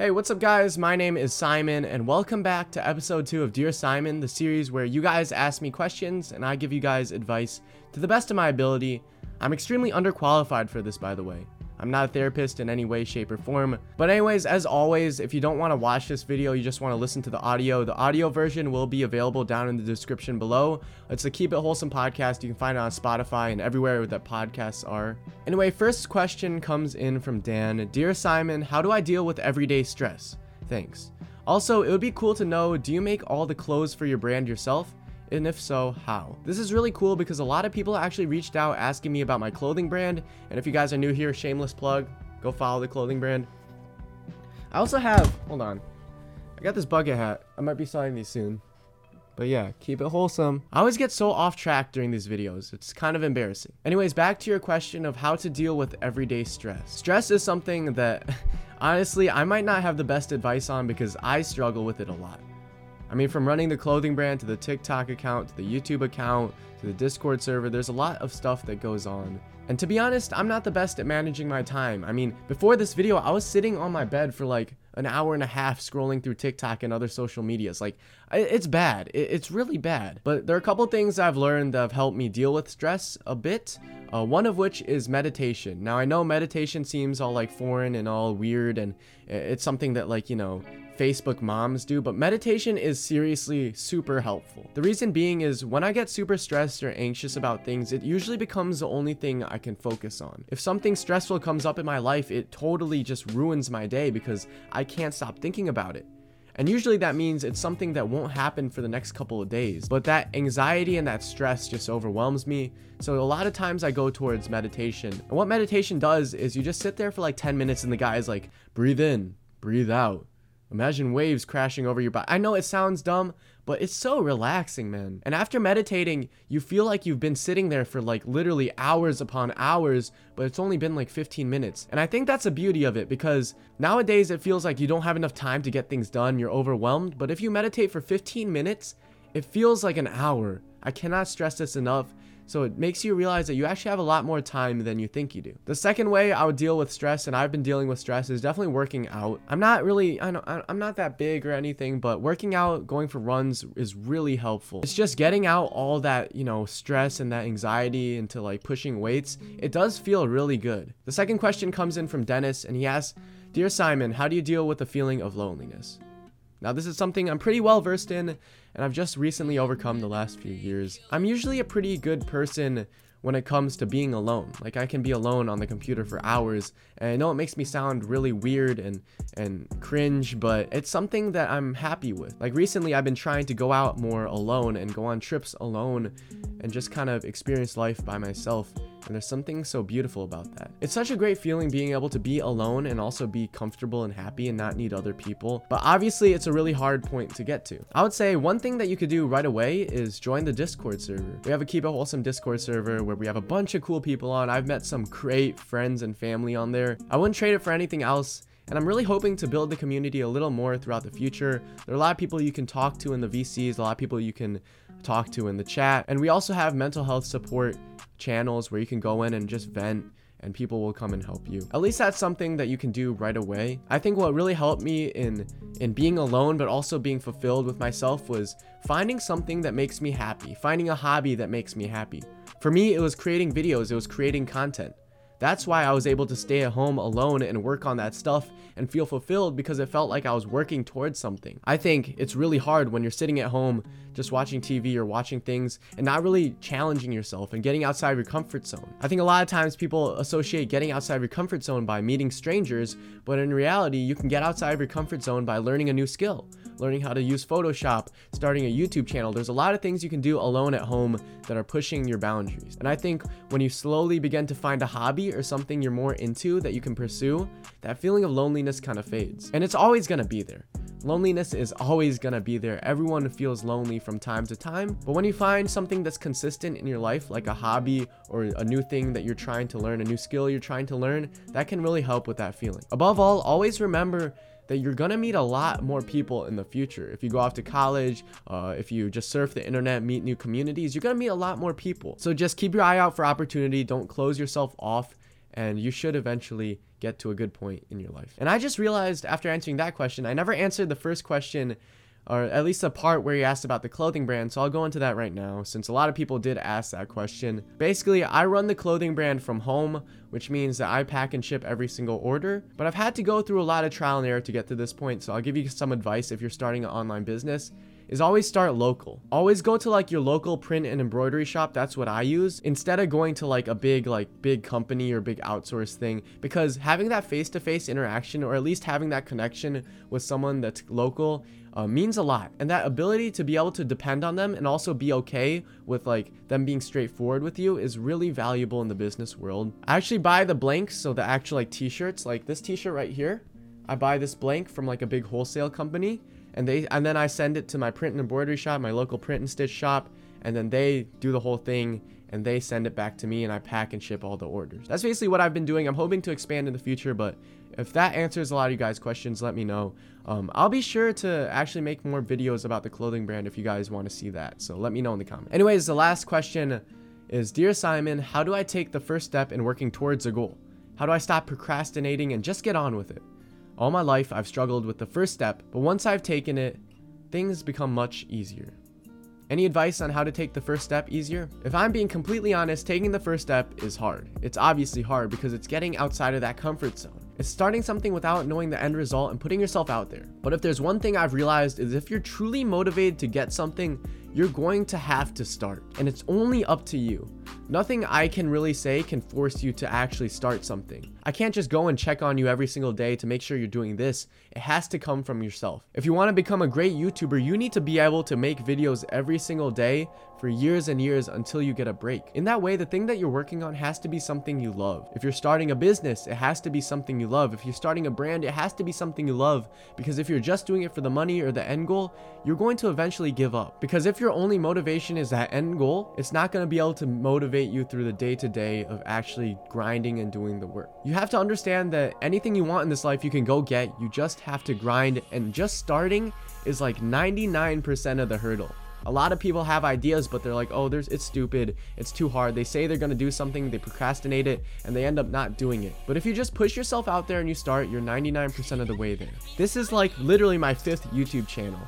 Hey, what's up, guys? My name is Simon, and welcome back to episode 2 of Dear Simon, the series where you guys ask me questions and I give you guys advice to the best of my ability. I'm extremely underqualified for this, by the way. I'm not a therapist in any way, shape, or form. But anyways, as always, if you don't want to watch this video, you just want to listen to the audio, the audio version will be available down in the description below. It's the Keep It Wholesome podcast. You can find it on Spotify and everywhere that podcasts are. Anyway, first question comes in from Dan. Dear Simon, how do I deal with everyday stress? Thanks. Also, it would be cool to know, do you make all the clothes for your brand yourself? And if so, how? This is really cool because a lot of people actually reached out asking me about my clothing brand. And if you guys are new here, shameless plug, go follow the clothing brand. I also have, hold on. I got this bucket hat. I might be selling these soon. But yeah, keep it wholesome. I always get so off track during these videos. It's kind of embarrassing. Anyways, back to your question of how to deal with everyday stress. Stress is something that honestly, I might not have the best advice on because I struggle with it a lot. I mean, from running the clothing brand to the TikTok account to the YouTube account to the Discord server, there's a lot of stuff that goes on. And to be honest, I'm not the best at managing my time. I mean, before this video, I was sitting on my bed for like an hour and a half scrolling through TikTok and other social medias. Like, it's bad. It's really bad. But there are a couple things I've learned that have helped me deal with stress a bit. Uh, one of which is meditation. Now, I know meditation seems all like foreign and all weird, and it's something that, like, you know, Facebook moms do, but meditation is seriously super helpful. The reason being is when I get super stressed or anxious about things, it usually becomes the only thing I can focus on. If something stressful comes up in my life, it totally just ruins my day because I can't stop thinking about it. And usually that means it's something that won't happen for the next couple of days. But that anxiety and that stress just overwhelms me. So a lot of times I go towards meditation. And what meditation does is you just sit there for like 10 minutes and the guy is like, breathe in, breathe out. Imagine waves crashing over your body. I know it sounds dumb, but it's so relaxing, man. And after meditating, you feel like you've been sitting there for like literally hours upon hours, but it's only been like 15 minutes. And I think that's the beauty of it because nowadays it feels like you don't have enough time to get things done, you're overwhelmed. But if you meditate for 15 minutes, it feels like an hour. I cannot stress this enough. So it makes you realize that you actually have a lot more time than you think you do. The second way I would deal with stress, and I've been dealing with stress, is definitely working out. I'm not really, I know, I'm not that big or anything, but working out, going for runs is really helpful. It's just getting out all that, you know, stress and that anxiety into like pushing weights. It does feel really good. The second question comes in from Dennis, and he asks, Dear Simon, how do you deal with the feeling of loneliness? Now, this is something I'm pretty well versed in, and I've just recently overcome the last few years. I'm usually a pretty good person when it comes to being alone. Like I can be alone on the computer for hours, and I know it makes me sound really weird and and cringe, but it's something that I'm happy with. Like recently I've been trying to go out more alone and go on trips alone and just kind of experience life by myself. And there's something so beautiful about that. It's such a great feeling being able to be alone and also be comfortable and happy and not need other people. But obviously, it's a really hard point to get to. I would say one thing that you could do right away is join the Discord server. We have a Keep It Wholesome Discord server where we have a bunch of cool people on. I've met some great friends and family on there. I wouldn't trade it for anything else. And I'm really hoping to build the community a little more throughout the future. There are a lot of people you can talk to in the VCs, a lot of people you can talk to in the chat. And we also have mental health support channels where you can go in and just vent and people will come and help you. At least that's something that you can do right away. I think what really helped me in in being alone but also being fulfilled with myself was finding something that makes me happy, finding a hobby that makes me happy. For me, it was creating videos, it was creating content. That's why I was able to stay at home alone and work on that stuff and feel fulfilled because it felt like I was working towards something. I think it's really hard when you're sitting at home just watching TV or watching things and not really challenging yourself and getting outside of your comfort zone. I think a lot of times people associate getting outside of your comfort zone by meeting strangers, but in reality, you can get outside of your comfort zone by learning a new skill learning how to use Photoshop, starting a YouTube channel. There's a lot of things you can do alone at home that are pushing your boundaries. And I think when you slowly begin to find a hobby or something you're more into that you can pursue, that feeling of loneliness kind of fades. And it's always to be there. Loneliness is always gonna be there. Everyone feels lonely from time to time. But when you find something that's consistent in your life, like a hobby or a new thing that you're trying to learn, a new skill you're trying to learn, that can really help with that feeling. Above all, always remember that you're gonna meet a lot more people in the future. If you go off to college, uh, if you just surf the internet, meet new communities, you're gonna meet a lot more people. So just keep your eye out for opportunity. Don't close yourself off, and you should eventually get to a good point in your life. And I just realized after answering that question, I never answered the first question or at least the part where you asked about the clothing brand. So I'll go into that right now since a lot of people did ask that question. Basically, I run the clothing brand from home, which means that I pack and ship every single order. But I've had to go through a lot of trial and error to get to this point. So I'll give you some advice if you're starting an online business is always start local. Always go to like your local print and embroidery shop. That's what I use instead of going to like a big like big company or big outsource thing because having that face-to-face interaction or at least having that connection with someone that's local uh, means a lot. And that ability to be able to depend on them and also be okay with like them being straightforward with you is really valuable in the business world. I actually buy the blanks, so the actual like t-shirts, like this t-shirt right here. I buy this blank from like a big wholesale company and they and then I send it to my print and embroidery shop, my local print and stitch shop, and then they do the whole thing and they send it back to me and I pack and ship all the orders. That's basically what I've been doing. I'm hoping to expand in the future, but if that answers a lot of you guys' questions, let me know. Um, I'll be sure to actually make more videos about the clothing brand if you guys want to see that. So let me know in the comments. Anyways, the last question is Dear Simon, how do I take the first step in working towards a goal? How do I stop procrastinating and just get on with it? All my life, I've struggled with the first step, but once I've taken it, things become much easier. Any advice on how to take the first step easier? If I'm being completely honest, taking the first step is hard. It's obviously hard because it's getting outside of that comfort zone. It's starting something without knowing the end result and putting yourself out there. But if there's one thing I've realized is if you're truly motivated to get something, you're going to have to start. And it's only up to you. Nothing I can really say can force you to actually start something. I can't just go and check on you every single day to make sure you're doing this. It has to come from yourself. If you want to become a great YouTuber, you need to be able to make videos every single day for years and years until you get a break. In that way, the thing that you're working on has to be something you love. If you're starting a business, it has to be something you love. If you're starting a brand, it has to be something you love because if you're just doing it for the money or the end goal, you're going to eventually give up. Because if your only motivation is that end goal, it's not going to be able to motivate you through the day to day of actually grinding and doing the work. You have to understand that anything you want in this life you can go get, you just have to grind and just starting is like 99% of the hurdle. A lot of people have ideas, but they're like, oh, there's it's stupid, it's too hard. They say they're gonna do something, they procrastinate it, and they end up not doing it. But if you just push yourself out there and you start, you're 99% of the way there. This is like literally my fifth YouTube channel.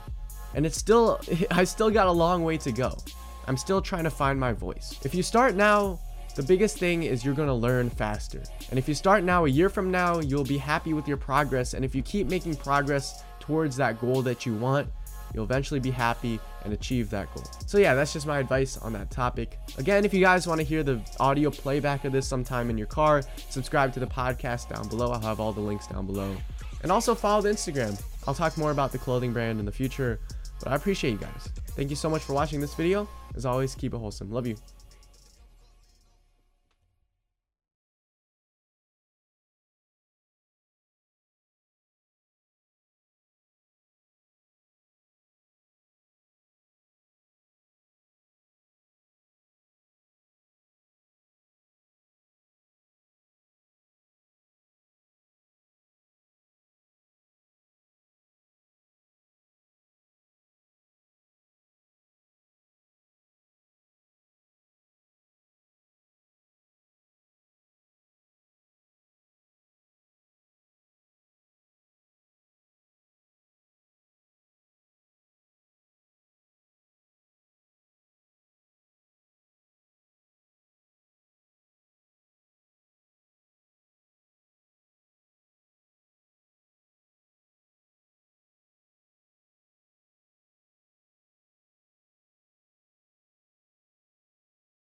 And it's still, I still got a long way to go. I'm still trying to find my voice. If you start now, the biggest thing is you're gonna learn faster. And if you start now, a year from now, you'll be happy with your progress. And if you keep making progress towards that goal that you want, you'll eventually be happy and achieve that goal. So yeah, that's just my advice on that topic. Again, if you guys want to hear the audio playback of this sometime in your car, subscribe to the podcast down below. I'll have all the links down below. And also follow the Instagram. I'll talk more about the clothing brand in the future, but I appreciate you guys. Thank you so much for watching this video. As always, keep it wholesome. Love you.